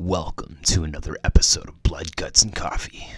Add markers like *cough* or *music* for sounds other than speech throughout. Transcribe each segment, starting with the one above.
Welcome to another episode of Blood, Guts, and Coffee.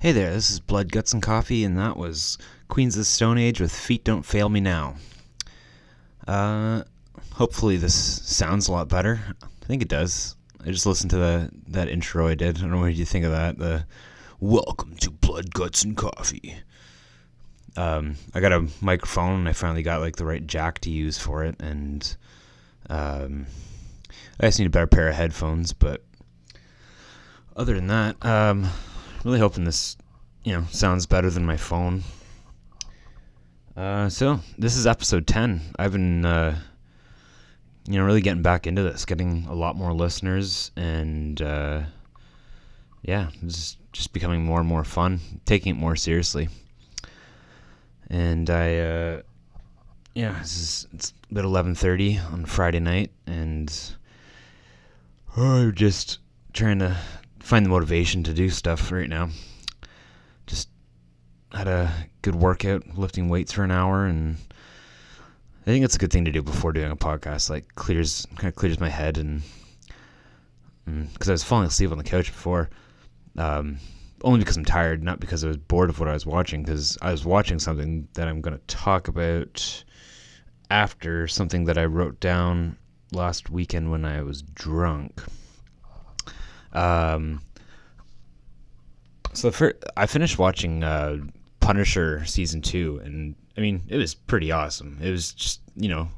Hey there, this is Blood, Guts, and Coffee, and that was Queens of the Stone Age with Feet Don't Fail Me Now. Uh, hopefully this sounds a lot better. I think it does. I just listened to the that intro I did. I don't know what you think of that. The Welcome to Blood, Guts, and Coffee. Um, I got a microphone. and I finally got like the right jack to use for it, and um, I just need a better pair of headphones. But other than that, um, really hoping this, you know, sounds better than my phone. Uh, so this is episode ten. I've been, uh, you know, really getting back into this, getting a lot more listeners, and uh, yeah, it's just becoming more and more fun, taking it more seriously. And I, uh, yeah, this is it's about eleven thirty on Friday night, and I'm just trying to find the motivation to do stuff right now. Just had a good workout, lifting weights for an hour, and I think it's a good thing to do before doing a podcast. Like clears, kind of clears my head, and because I was falling asleep on the couch before, um, only because I'm tired, not because I was bored of what I was watching. Because I was watching something that I'm going to talk about after something that I wrote down last weekend when I was drunk. Um, so for, I finished watching uh, Punisher season two, and I mean it was pretty awesome. It was just you know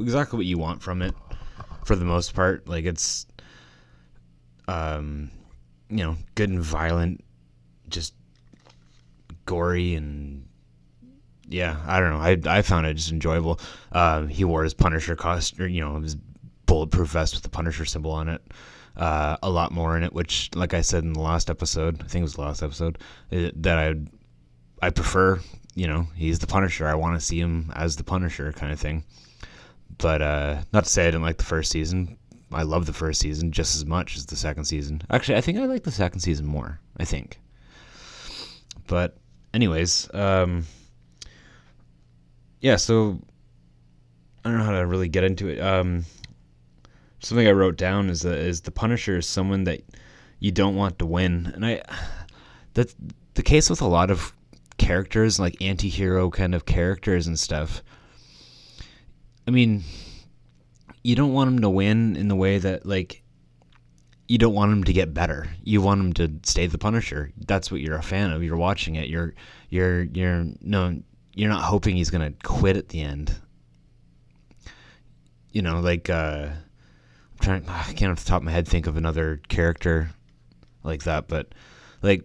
exactly what you want from it for the most part. Like it's um, you know good and violent, just gory and yeah, I don't know. I I found it just enjoyable. Uh, he wore his Punisher costume, you know, his bulletproof vest with the Punisher symbol on it. Uh, a lot more in it, which, like I said in the last episode, I think it was the last episode, uh, that I I prefer. You know, he's the Punisher. I want to see him as the Punisher, kind of thing. But uh, not to say I didn't like the first season. I love the first season just as much as the second season. Actually, I think I like the second season more. I think. But, anyways, um, yeah. So I don't know how to really get into it. Um, something I wrote down is that is the Punisher is someone that you don't want to win, and I that's the case with a lot of characters, like anti-hero kind of characters and stuff. I mean, you don't want them to win in the way that like you don't want him to get better. You want him to stay the Punisher. That's what you're a fan of. You're watching it. You're you're you're no you're not hoping he's gonna quit at the end. You know, like uh trying I can't off the top of my head think of another character like that, but like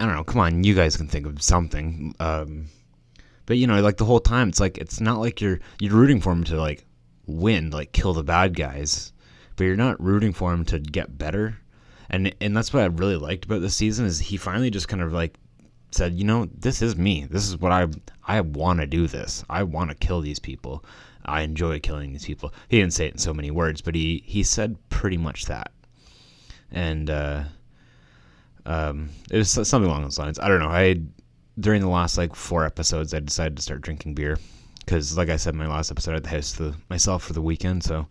I don't know, come on, you guys can think of something. Um but you know, like the whole time it's like it's not like you're you're rooting for him to like win, like kill the bad guys but you're not rooting for him to get better. And and that's what I really liked about this season is he finally just kind of like said, you know, this is me. This is what I I want to do. This I want to kill these people. I enjoy killing these people. He didn't say it in so many words, but he he said pretty much that. And uh, um, it was something along those lines. I don't know. I during the last like four episodes, I decided to start drinking beer because, like I said, in my last episode, I had the house to myself for the weekend, so.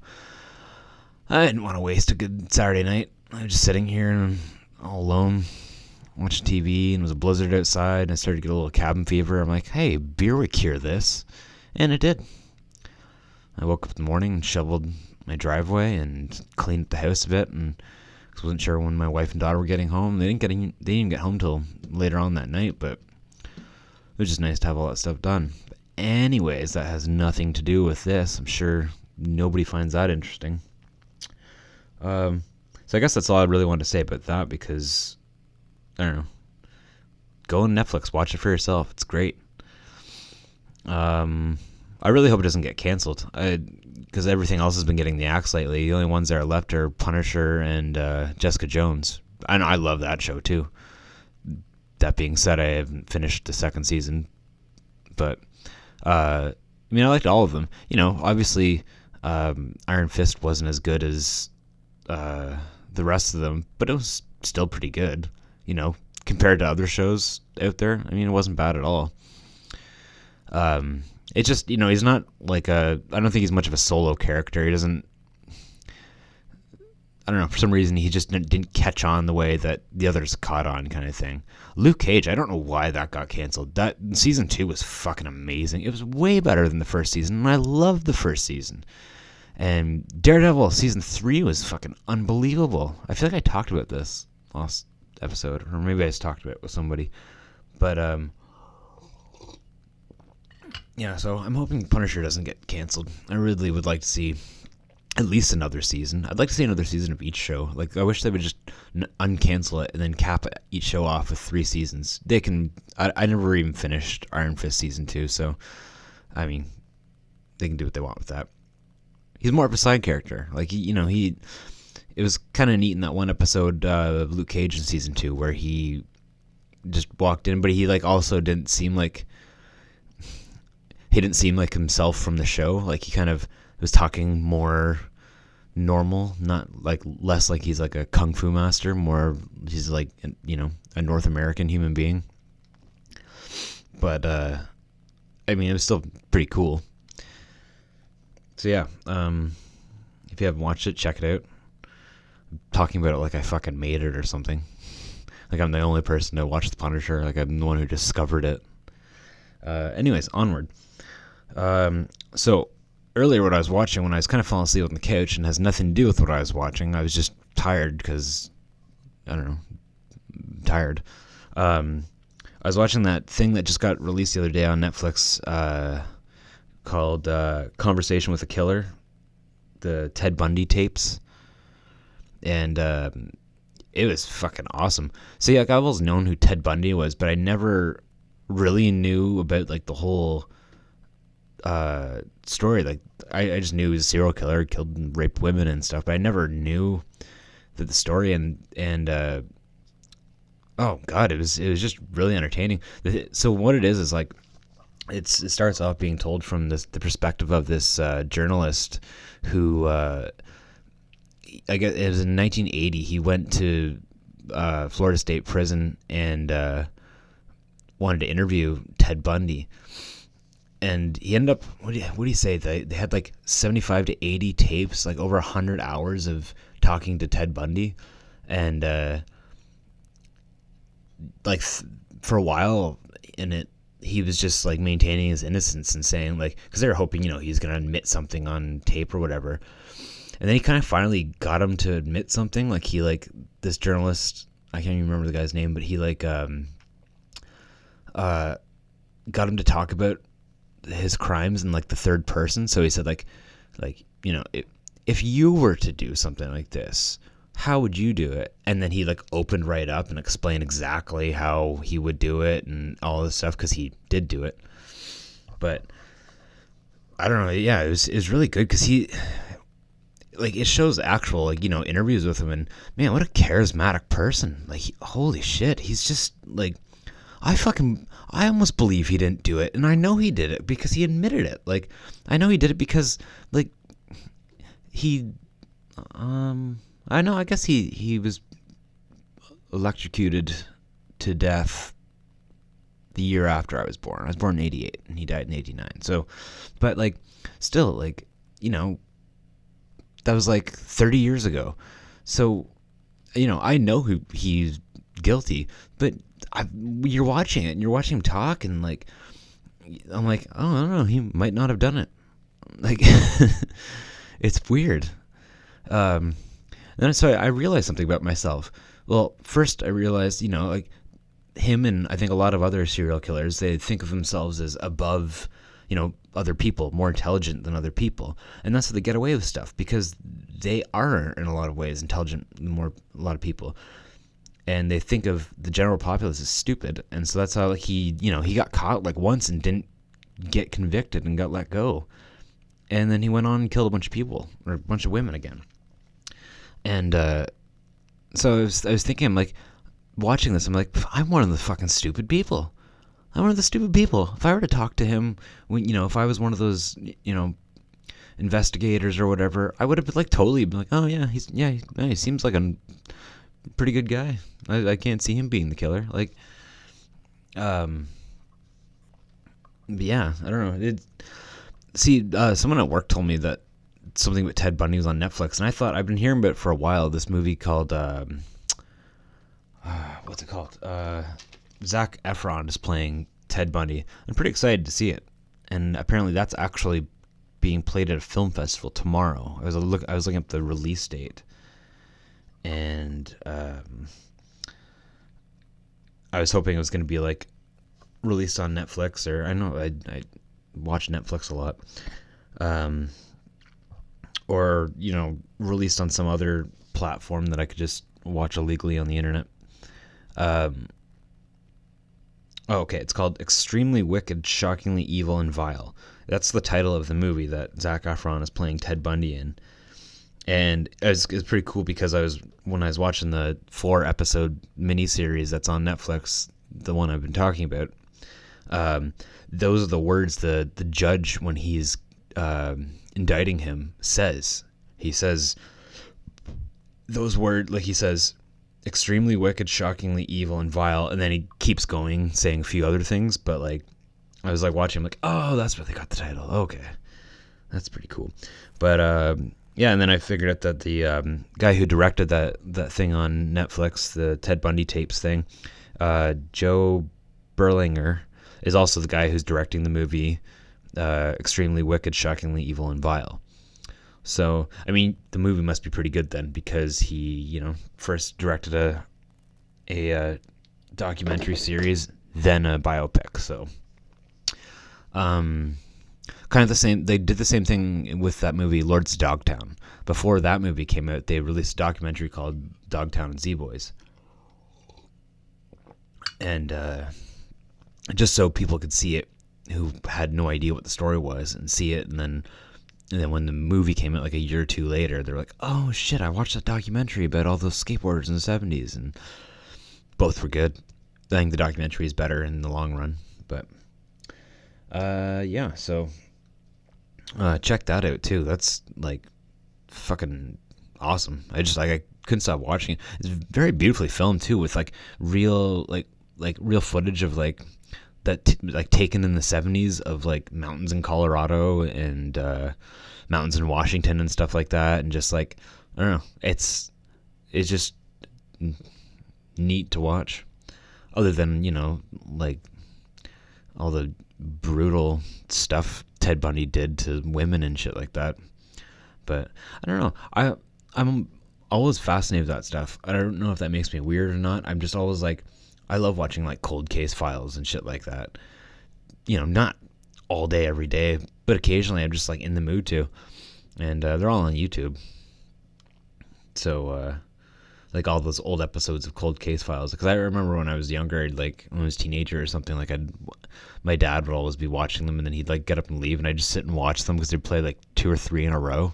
I didn't want to waste a good Saturday night. I was just sitting here and all alone, watching TV, and it was a blizzard outside, and I started to get a little cabin fever. I'm like, hey, beer would cure this. And it did. I woke up in the morning and shoveled my driveway and cleaned up the house a bit, and I wasn't sure when my wife and daughter were getting home. They didn't get any, they didn't get home till later on that night, but it was just nice to have all that stuff done. But anyways, that has nothing to do with this. I'm sure nobody finds that interesting. Um, so I guess that's all I really wanted to say about that because I don't know. Go on Netflix, watch it for yourself. It's great. Um, I really hope it doesn't get canceled because everything else has been getting the axe lately. The only ones that are left are Punisher and uh, Jessica Jones. Know I love that show too. That being said, I haven't finished the second season, but uh, I mean, I liked all of them. You know, obviously, um, Iron Fist wasn't as good as uh, the rest of them, but it was still pretty good, you know, compared to other shows out there. I mean, it wasn't bad at all. Um, it's just you know he's not like a. I don't think he's much of a solo character. He doesn't. I don't know for some reason he just didn't catch on the way that the others caught on, kind of thing. Luke Cage, I don't know why that got canceled. That season two was fucking amazing. It was way better than the first season, and I loved the first season. And Daredevil season three was fucking unbelievable. I feel like I talked about this last episode, or maybe I just talked about it with somebody. But um, yeah. So I'm hoping Punisher doesn't get canceled. I really would like to see at least another season. I'd like to see another season of each show. Like I wish they would just uncancel it and then cap each show off with three seasons. They can. I, I never even finished Iron Fist season two, so I mean, they can do what they want with that. He's more of a side character. Like you know, he. It was kind of neat in that one episode uh, of Luke Cage in season two where he just walked in, but he like also didn't seem like he didn't seem like himself from the show. Like he kind of was talking more normal, not like less like he's like a kung fu master, more he's like you know a North American human being. But uh, I mean, it was still pretty cool. So yeah, um, if you haven't watched it, check it out. I'm talking about it like I fucking made it or something. Like I'm the only person to watch The Punisher. Like I'm the one who discovered it. Uh, anyways, onward. Um, so earlier, what I was watching when I was kind of falling asleep on the couch and has nothing to do with what I was watching. I was just tired because I don't know, tired. Um, I was watching that thing that just got released the other day on Netflix uh, called uh, "Conversation with a Killer," the Ted Bundy tapes, and um, it was fucking awesome. See, like I've always known who Ted Bundy was, but I never really knew about like the whole uh, story. Like I, I just knew he was a serial killer, killed and raped women and stuff, but I never knew that the story and and uh, oh god, it was it was just really entertaining. So what it is is like it's it starts off being told from this the perspective of this uh, journalist who uh, I guess it was in 1980. He went to uh, Florida State Prison and uh, wanted to interview Ted Bundy. And he ended up. What do you, what do you say? They, they had like 75 to 80 tapes, like over 100 hours of talking to Ted Bundy, and uh, like for a while in it, he was just like maintaining his innocence and saying like, because they were hoping you know he's gonna admit something on tape or whatever. And then he kind of finally got him to admit something. Like he like this journalist, I can't even remember the guy's name, but he like um uh got him to talk about his crimes in like the third person. So he said like like you know if if you were to do something like this, how would you do it? And then he like opened right up and explained exactly how he would do it and all this stuff because he did do it. But I don't know. Yeah, it was it was really good because he like it shows actual like you know interviews with him and man what a charismatic person like he, holy shit he's just like i fucking i almost believe he didn't do it and i know he did it because he admitted it. Like i know he did it because like he um i know i guess he he was electrocuted to death the year after i was born. I was born in 88 and he died in 89 so but like still like you know that was like 30 years ago. So, you know, I know who he's guilty, but I, you're watching it and you're watching him talk, and like, I'm like, oh, I don't know, he might not have done it. Like, *laughs* it's weird. Um, and so I realized something about myself. Well, first I realized, you know, like him and I think a lot of other serial killers, they think of themselves as above, you know, other people, more intelligent than other people, and that's how they get away with stuff because they are in a lot of ways intelligent more a lot of people, and they think of the general populace as stupid, and so that's how he, you know, he got caught like once and didn't get convicted and got let go, and then he went on and killed a bunch of people or a bunch of women again, and uh, so I was, I was thinking, I'm like, watching this, I'm like, I'm one of the fucking stupid people. I'm one of the stupid people. If I were to talk to him, when you know, if I was one of those, you know, investigators or whatever, I would have been like totally been like, oh yeah, he's yeah, yeah, he seems like a pretty good guy. I, I can't see him being the killer. Like, um, yeah, I don't know. It, see, uh, someone at work told me that something with Ted Bundy was on Netflix, and I thought I've been hearing about it for a while. This movie called um, uh, *sighs* what's it called? Uh, Zac Efron is playing Ted Bundy. I'm pretty excited to see it, and apparently that's actually being played at a film festival tomorrow. I was look I was looking up the release date, and um, I was hoping it was going to be like released on Netflix or I know I I watch Netflix a lot, um, or you know released on some other platform that I could just watch illegally on the internet. Um, oh, okay, it's called Extremely Wicked, Shockingly Evil, and Vile. That's the title of the movie that Zac Efron is playing Ted Bundy in. And it's, it's pretty cool because I was when I was watching the four episode miniseries that's on Netflix, the one I've been talking about. Um, those are the words the the judge when he's um, indicting him says. He says those words like he says extremely wicked, shockingly evil, and vile. And then he keeps going, saying a few other things. But like, I was like watching, I'm like, oh, that's where they got the title. Okay, that's pretty cool. But um, yeah, and then I figured out that the um, guy who directed that that thing on Netflix, the Ted Bundy tapes thing, uh, Joe Berlinger, is also the guy who's directing the movie uh, Extremely Wicked, Shockingly Evil, and Vile. So, I mean, the movie must be pretty good then because he, you know, first directed a a uh, documentary series, then a biopic. So, um, kind of the same. They did the same thing with that movie, Lord's Dogtown. Before that movie came out, they released a documentary called Dogtown and Z Boys, and uh, just so people could see it who had no idea what the story was and see it, and then and then when the movie came out like a year or two later, they're like, "Oh shit, I watched that documentary about all those skateboarders in the '70s," and both were good. I think the documentary is better in the long run, but uh, yeah. So uh, check that out too. That's like fucking awesome. I just like I couldn't stop watching it. It's very beautifully filmed too, with like real like like real footage of like that t- like taken in the 70s of like mountains in Colorado and uh, mountains in Washington and stuff like that and just like I don't know it's it's just neat to watch other than you know like all the brutal stuff Ted Bundy did to women and shit like that but I don't know I I'm always fascinated with that stuff I don't know if that makes me weird or not I'm just always like I love watching like cold case files and shit like that. You know, not all day every day, but occasionally I'm just like in the mood to. And uh, they're all on YouTube. So uh, like all those old episodes of cold case files because I remember when I was younger, like when I was a teenager or something, like I'd my dad would always be watching them and then he'd like get up and leave and I'd just sit and watch them because they'd play like two or three in a row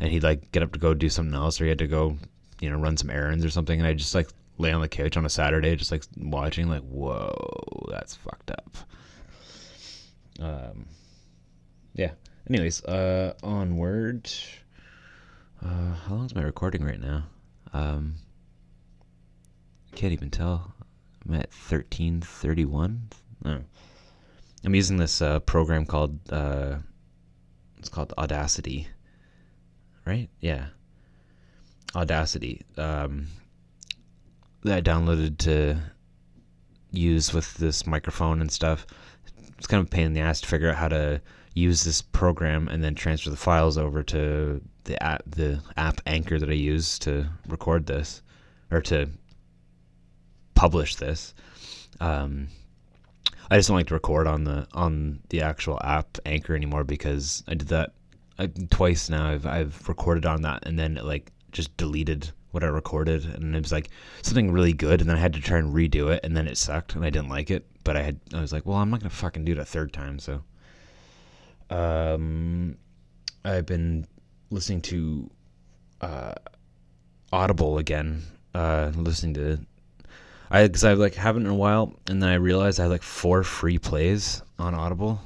and he'd like get up to go do something else or he had to go, you know, run some errands or something and I'd just like lay on the couch on a Saturday, just like watching, like, whoa, that's fucked up. Um, yeah. Anyways, uh, onward. Uh, how long is my recording right now? Um, can't even tell. I'm at thirteen thirty-one. No. I'm using this uh, program called uh, it's called Audacity, right? Yeah, Audacity. Um, that I downloaded to use with this microphone and stuff. It's kind of a pain in the ass to figure out how to use this program and then transfer the files over to the app, the app Anchor that I use to record this or to publish this. Um, I just don't like to record on the on the actual app Anchor anymore because I did that I, twice now. I've I've recorded on that and then it like just deleted what I recorded, and it was like something really good, and then I had to try and redo it, and then it sucked, and I didn't like it. But I had, I was like, well, I'm not gonna fucking do it a third time. So, um, I've been listening to uh, Audible again, uh, listening to. I because I like haven't in a while, and then I realized I had like four free plays on Audible,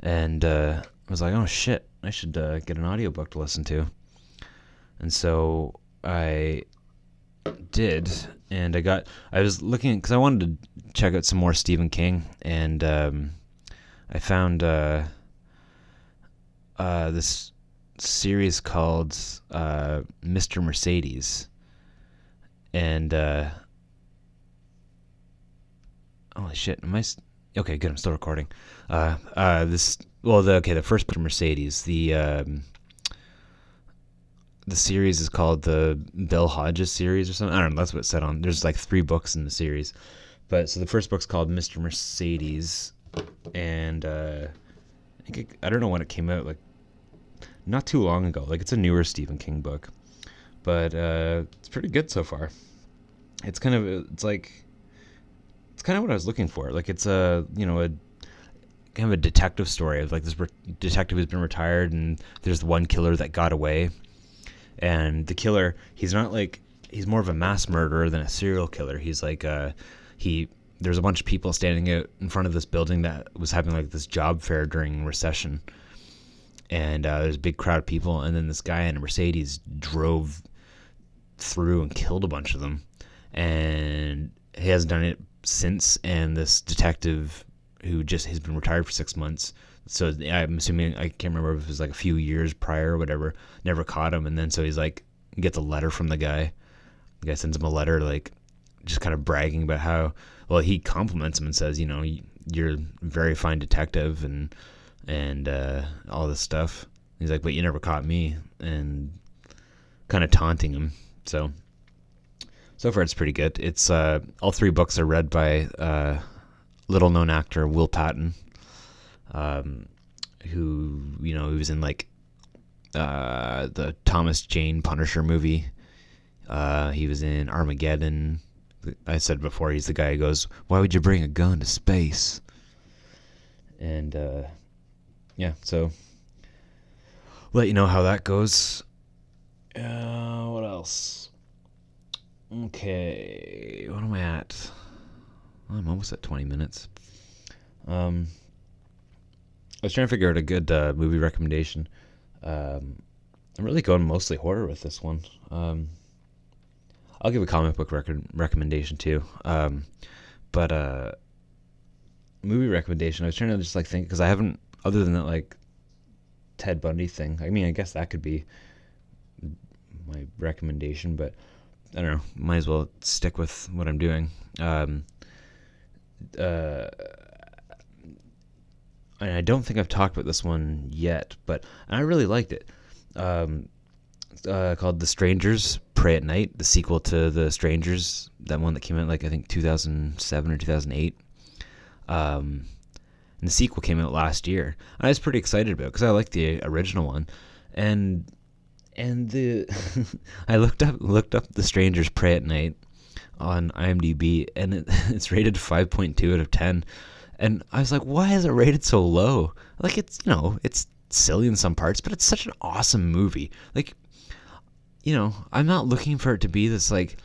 and uh, I was like, oh shit, I should uh, get an audiobook to listen to. And so I did, and I got. I was looking because I wanted to check out some more Stephen King, and um, I found uh, uh, this series called uh, Mr. Mercedes, and uh, holy shit, am I? s- Okay, good. I'm still recording. Uh, uh, this well, the okay, the first. Mercedes, the um, the series is called the Bill Hodges series or something. I don't know. That's what it said on. There's like three books in the series, but so the first book's called Mr. Mercedes, and uh, I think it, I don't know when it came out. Like not too long ago. Like it's a newer Stephen King book, but uh, it's pretty good so far. It's kind of it's like it's kind of what I was looking for. Like it's a you know a kind of a detective story of like this re- detective who's been retired and there's one killer that got away, and the killer he's not like he's more of a mass murderer than a serial killer. He's like uh he there's a bunch of people standing out in front of this building that was having like this job fair during recession and uh, there's a big crowd of people and then this guy in a mercedes drove through and killed a bunch of them and he hasn't done it since and this detective who just has been retired for six months. So i'm assuming i can't remember if it was like a few years prior or whatever never caught him. And then so he's like gets a letter from the guy. The guy sends him a letter like just kind of bragging about how well he compliments him and says you know you're a very fine detective and and uh, all this stuff. He's like but you never caught me and kind of taunting him. So so far it's pretty good it's uh, all three books are read by uh, little known actor will patton um, who you know he was in like uh, the thomas jane punisher movie uh, he was in Armageddon. I said before, he's the guy who goes, "Why would you bring a gun to space?" And uh, yeah, so let you know how that goes. Uh, what else? Okay, what am I at? I'm almost at 20 minutes. Um, I was trying to figure out a good uh, movie recommendation. Um, I'm really going mostly horror with this one. Um, I'll give a comic book rec- recommendation too. Um, but uh, movie recommendation, I was trying to just like think because I haven't, other than that like Ted Bundy thing. I mean, I guess that could be my recommendation, but I don't know. Might as well stick with what I'm doing. Um, uh, I don't think I've talked about this one yet, but I really liked it. Um, uh, called The Strangers Prey at Night, the sequel to The Strangers, that one that came out like I think 2007 or 2008. Um, and the sequel came out last year. I was pretty excited about because I liked the original one, and and the *laughs* I looked up looked up The Strangers Prey at Night on IMDb, and it, *laughs* it's rated 5.2 out of 10. And I was like, why is it rated so low? Like it's you know it's silly in some parts, but it's such an awesome movie. Like you know, I'm not looking for it to be this like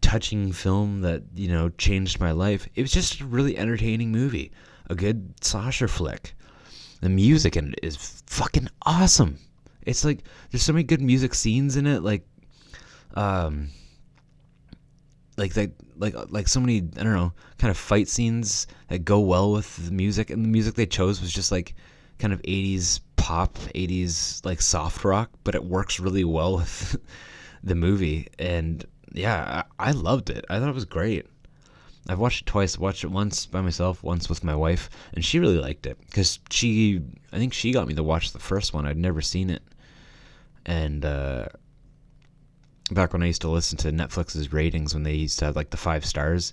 touching film that, you know, changed my life. It was just a really entertaining movie. A good slasher flick. The music in it is fucking awesome. It's like there's so many good music scenes in it, like um like that like like so many I don't know, kind of fight scenes that go well with the music and the music they chose was just like kind of 80s pop, 80s like soft rock, but it works really well with *laughs* the movie. And yeah, I, I loved it. I thought it was great. I've watched it twice. Watched it once by myself, once with my wife, and she really liked it because she, I think she got me to watch the first one. I'd never seen it, and uh, back when I used to listen to Netflix's ratings when they used to have like the five stars,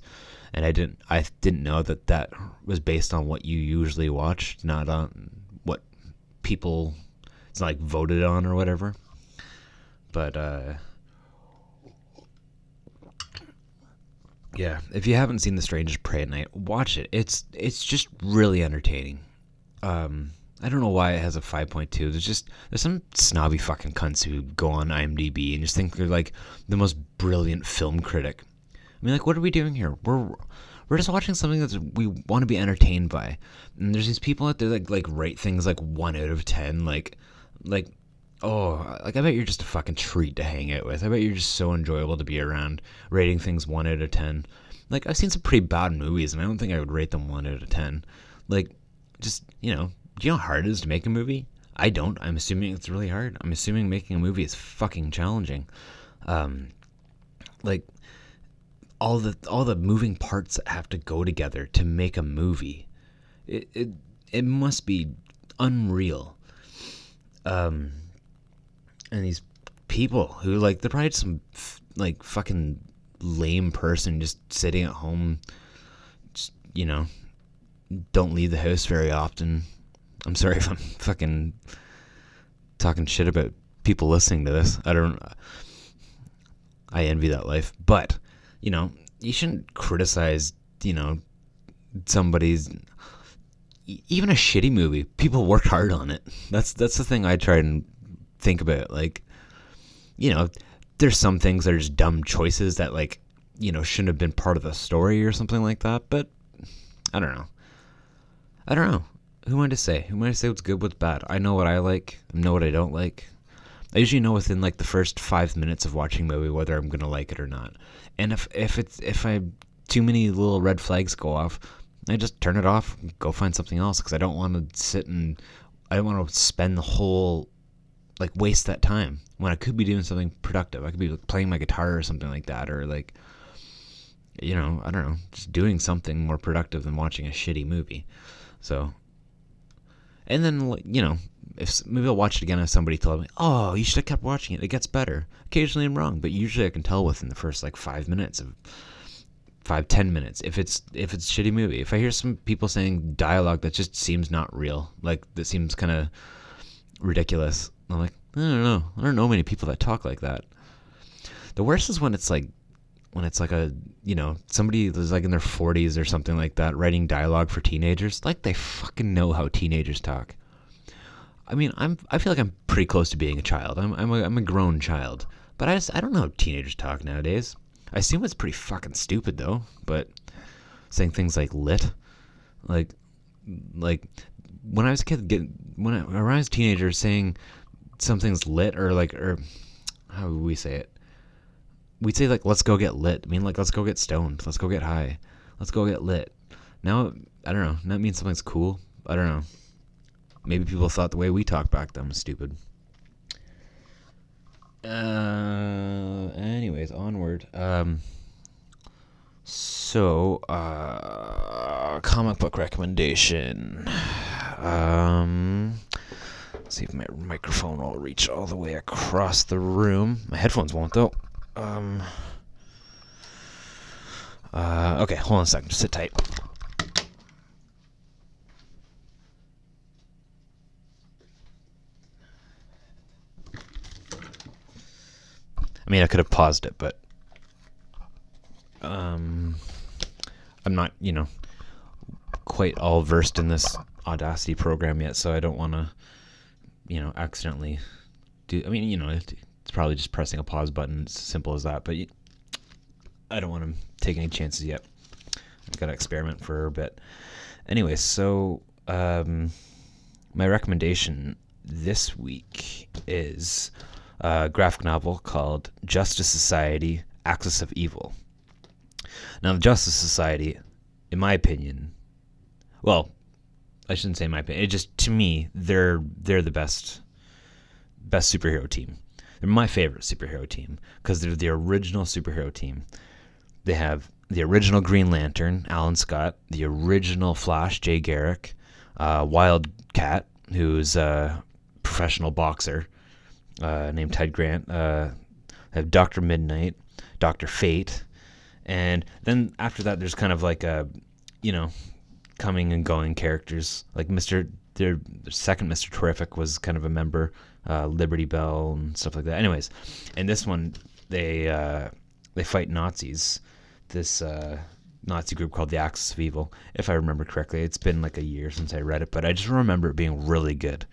and I didn't, I didn't know that that was based on what you usually watch, not on what people it's like voted on or whatever. But uh yeah, if you haven't seen The Strangers Prey at Night, watch it. It's it's just really entertaining. Um I don't know why it has a 5.2. There's just there's some snobby fucking cunts who go on IMDb and just think they're like the most brilliant film critic. I mean, like, what are we doing here? We're we're just watching something that we want to be entertained by. And there's these people out there that like rate things like one out of ten, like like oh, like I bet you're just a fucking treat to hang out with. I bet you're just so enjoyable to be around, rating things one out of ten. Like I've seen some pretty bad movies, and I don't think I would rate them one out of ten. Like, just you know, do you know how hard it is to make a movie? I don't. I'm assuming it's really hard. I'm assuming making a movie is fucking challenging. Um, like all the all the moving parts that have to go together to make a movie. It it, it must be unreal. Um, and these people who like they're probably some f- like fucking lame person just sitting at home, just you know, don't leave the house very often. I'm sorry if I'm fucking talking shit about people listening to this. I don't. I envy that life, but you know, you shouldn't criticize. You know, somebody's even a shitty movie. People work hard on it. That's that's the thing I try and think about. Like, you know, there's some things that are just dumb choices that like you know shouldn't have been part of the story or something like that. But I don't know. I don't know. Who am I to say? Who am I to say what's good, what's bad? I know what I like. I know what I don't like. I usually know within like the first five minutes of watching a movie whether I'm gonna like it or not. And if if it's if I too many little red flags go off, I just turn it off, go find something else because I don't want to sit and I don't want to spend the whole like waste that time when I could be doing something productive. I could be like, playing my guitar or something like that, or like you know I don't know, just doing something more productive than watching a shitty movie. So and then you know if maybe I'll watch it again if somebody told me, "Oh, you should have kept watching it. It gets better." Occasionally I'm wrong, but usually I can tell within the first like five minutes of five ten minutes if it's if it's shitty movie. If I hear some people saying dialogue that just seems not real, like that seems kind of ridiculous, I'm like, I don't know. I don't know many people that talk like that. The worst is when it's like when it's like a you know somebody that's like in their 40s or something like that writing dialogue for teenagers like they fucking know how teenagers talk I mean, I'm I feel like I'm pretty close to being a child. I'm I'm a, I'm a grown child, but I just I don't know how teenagers talk nowadays. I assume it's pretty fucking stupid though. But saying things like lit, like like when I was a kid, get when I, when I was a teenager, saying something's lit or like or how would we say it? We'd say like let's go get lit. I mean like let's go get stoned. Let's go get high. Let's go get lit. Now I don't know. That means something's cool. I don't know. Maybe people thought the way we talked back then was stupid. Uh, anyways, onward. Um, so, uh, comic book recommendation. Um, see if my microphone will reach all the way across the room. My headphones won't, though. Um, uh, okay, hold on a second. Just sit tight. I mean, I could have paused it, but um, I'm not, you know, quite all versed in this Audacity program yet, so I don't want to, you know, accidentally do. I mean, you know, it's probably just pressing a pause button. It's simple as that. But I don't want to take any chances yet. I've got to experiment for a bit. Anyway, so um, my recommendation this week is a graphic novel called Justice Society Axis of Evil. Now, the Justice Society, in my opinion, well, I shouldn't say my opinion. It just to me, they're they're the best best superhero team. They're my favorite superhero team because they're the original superhero team. They have the original Green Lantern, Alan Scott, the original Flash, Jay Garrick, uh, Wildcat, who's a professional boxer uh, named Ted Grant. Uh, have Doctor Mid-Nite, Doctor Fate, and then after that, there's kind of like a, you know, coming and going characters like Mister. Their, their second Mister Terrific was kind of a member, uh, Liberty Belle and stuff like that. Anyways, in this one, they uh, they fight Nazis. This uh, Nazi group called the Axis of Evil, if I remember correctly. It's been like a year since I read it, but I just remember it being really good.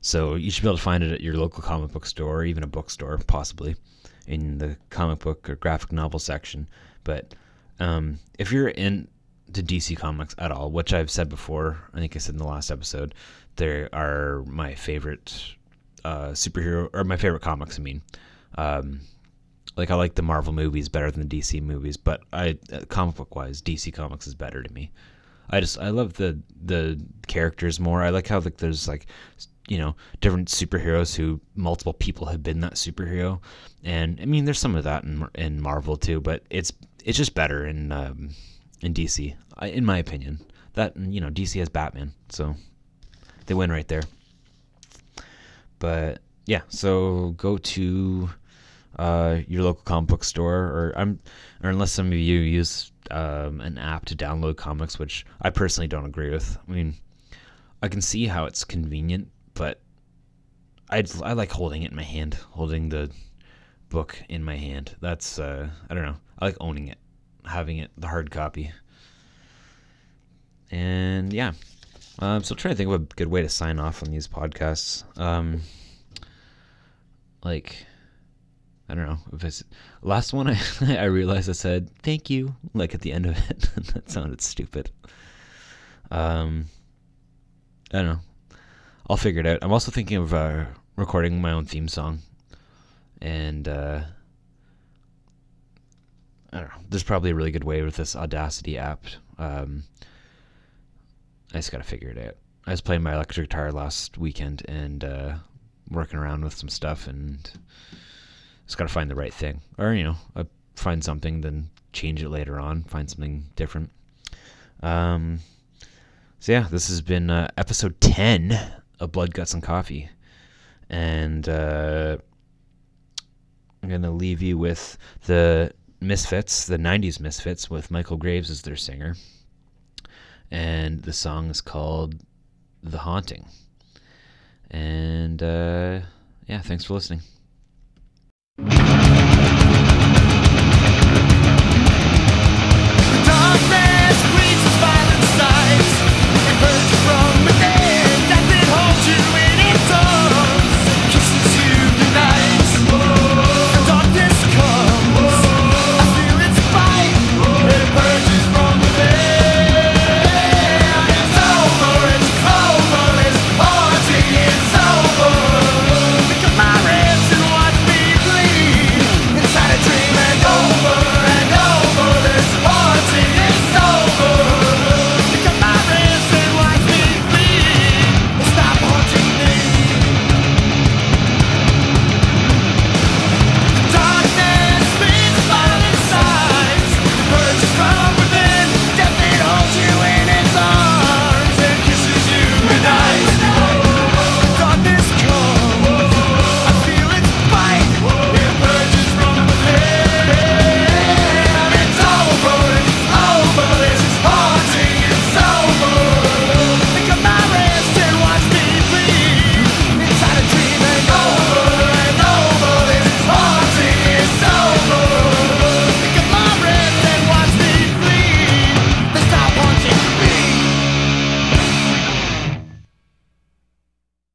So you should be able to find it at your local comic book store, or even a bookstore, possibly, in the comic book or graphic novel section. But um, if you're in to DC Comics at all, which I've said before, I think I said in the last episode, they are my favorite uh, superhero or my favorite comics. I mean, um, like I like the Marvel movies better than the DC movies, but I uh, comic book wise, DC Comics is better to me. I just I love the the characters more. I like how like there's like you know different superheroes who multiple people have been that superhero, and I mean there's some of that in in Marvel too, but it's it's just better in um, in DC, in my opinion. That you know DC has Batman, so they win right there. But yeah, so go to uh, your local comic book store, or I'm, or unless some of you use um, an app to download comics, which I personally don't agree with. I mean, I can see how it's convenient, but I I like holding it in my hand, holding the book in my hand. That's uh, I don't know. I like owning it, having it, the hard copy. And yeah, um, I'm still trying to think of a good way to sign off on these podcasts. Um, like, I don't know if it's last one. *laughs* I I realized I said thank you like at the end of it. *laughs* that sounded stupid. Um, I don't know. I'll figure it out. I'm also thinking of uh, recording my own theme song, and uh, I don't know. There's probably a really good way with this Audacity app. Um, I just gotta figure it out. I was playing my electric guitar last weekend and uh, working around with some stuff, and just gotta find the right thing, or you know, I find something, then change it later on, find something different. Um, so yeah, this has been uh, episode ten of Blood, Guts, and Coffee, and uh, I'm gonna leave you with the Misfits, the '90s Misfits, with Michale Graves as their singer and the song is called The Haunting. And uh, yeah, thanks for listening.